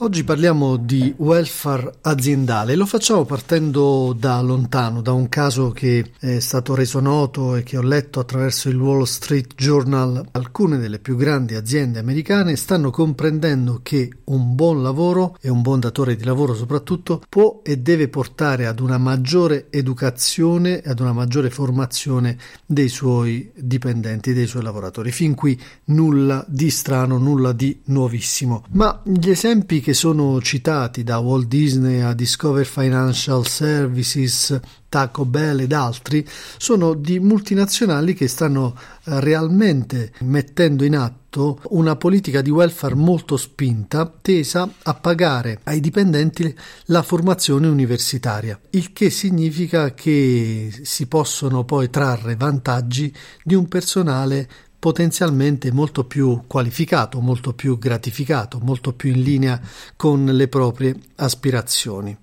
Oggi parliamo di welfare aziendale, lo facciamo partendo da lontano, da un caso che è stato reso noto e che ho letto attraverso il Wall Street Journal. Alcune delle più grandi aziende americane stanno comprendendo che un buon lavoro e un buon datore di lavoro soprattutto può e deve portare ad una maggiore educazione e ad una maggiore formazione dei suoi dipendenti, dei suoi lavoratori. Fin qui nulla di strano, nulla di nuovissimo. Ma gli esempi che sono citati da Walt Disney a Discover Financial Services, Taco Bell ed altri sono di multinazionali che stanno eh, realmente mettendo in atto una politica di welfare molto spinta tesa a pagare ai dipendenti la formazione universitaria, il che significa che si possono poi trarre vantaggi di un personale potenzialmente molto più qualificato, molto più gratificato, molto più in linea con le proprie aspirazioni.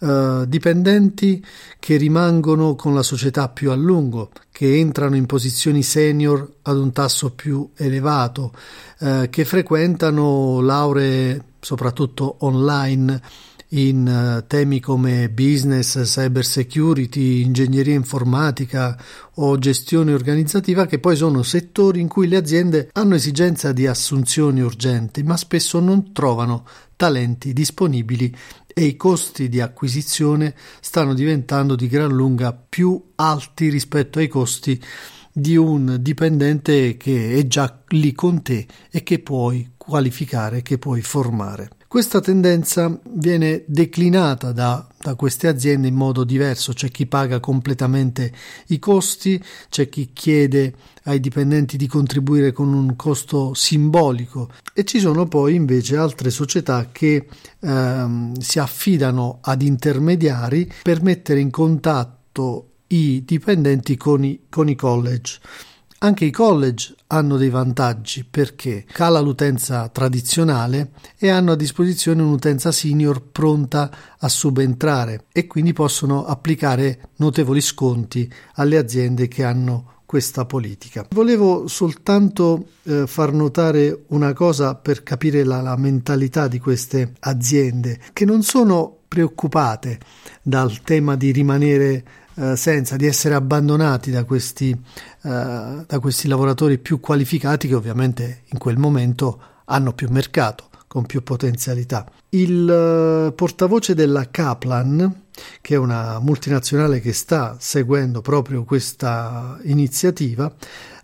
Uh, dipendenti che rimangono con la società più a lungo, che entrano in posizioni senior ad un tasso più elevato, uh, che frequentano lauree soprattutto online in uh, temi come business, cyber security, ingegneria informatica o gestione organizzativa che poi sono settori in cui le aziende hanno esigenza di assunzioni urgenti ma spesso non trovano talenti disponibili e i costi di acquisizione stanno diventando di gran lunga più alti rispetto ai costi di un dipendente che è già lì con te e che puoi qualificare, che puoi formare. Questa tendenza viene declinata da, da, queste aziende in modo diverso, c'è chi paga completamente i costi, c'è chi chiede ai dipendenti di contribuire con un costo simbolico e ci sono poi invece altre società che ehm, si affidano ad intermediari per mettere in contatto i dipendenti con i, con i college. Anche i college hanno dei vantaggi perché cala l'utenza tradizionale e hanno a disposizione un'utenza senior pronta a subentrare e quindi possono applicare notevoli sconti alle aziende che hanno questa politica. Volevo soltanto eh, far notare una cosa per capire la, la mentalità di queste aziende che non sono preoccupate dal tema di rimanere eh, senza, di essere abbandonati da questi, eh, da questi lavoratori più qualificati che ovviamente in quel momento hanno più mercato, con più potenzialità. Il eh, portavoce della Kaplan, che è una multinazionale che sta seguendo proprio questa iniziativa,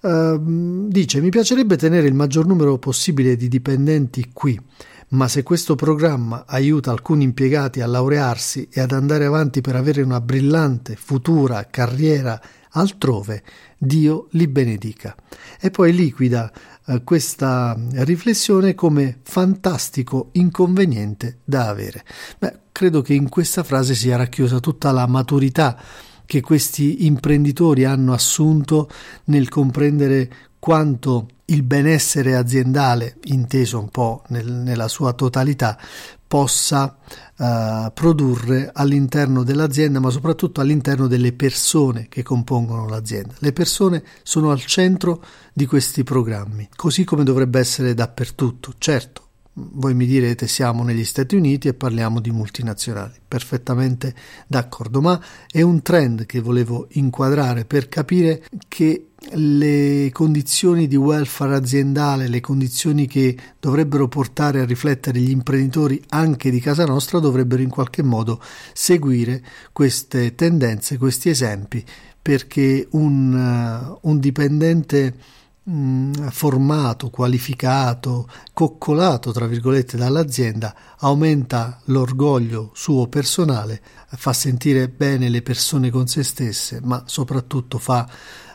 eh, dice mi piacerebbe tenere il maggior numero possibile di dipendenti qui ma se questo programma aiuta alcuni impiegati a laurearsi e ad andare avanti per avere una brillante futura carriera altrove, Dio li benedica. E poi liquida eh, questa riflessione come fantastico inconveniente da avere. Beh, credo che in questa frase sia racchiusa tutta la maturità che questi imprenditori hanno assunto nel comprendere quanto il benessere aziendale, inteso un po' nel, nella sua totalità, possa uh, produrre all'interno dell'azienda, ma soprattutto all'interno delle persone che compongono l'azienda. Le persone sono al centro di questi programmi, così come dovrebbe essere dappertutto. Certo, voi mi direte siamo negli Stati Uniti e parliamo di multinazionali, perfettamente d'accordo, ma è un trend che volevo inquadrare per capire che le condizioni di welfare aziendale, le condizioni che dovrebbero portare a riflettere gli imprenditori anche di casa nostra dovrebbero in qualche modo seguire queste tendenze, questi esempi, perché un, uh, un dipendente mh, formato, qualificato, coccolato, tra virgolette, dall'azienda, aumenta l'orgoglio suo personale, fa sentire bene le persone con se stesse, ma soprattutto fa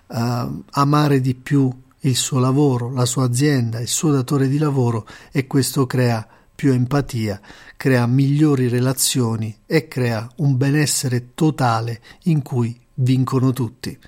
uh, amare di più il suo lavoro, la sua azienda, il suo datore di lavoro e questo crea più empatia, crea migliori relazioni e crea un benessere totale in cui vincono tutti.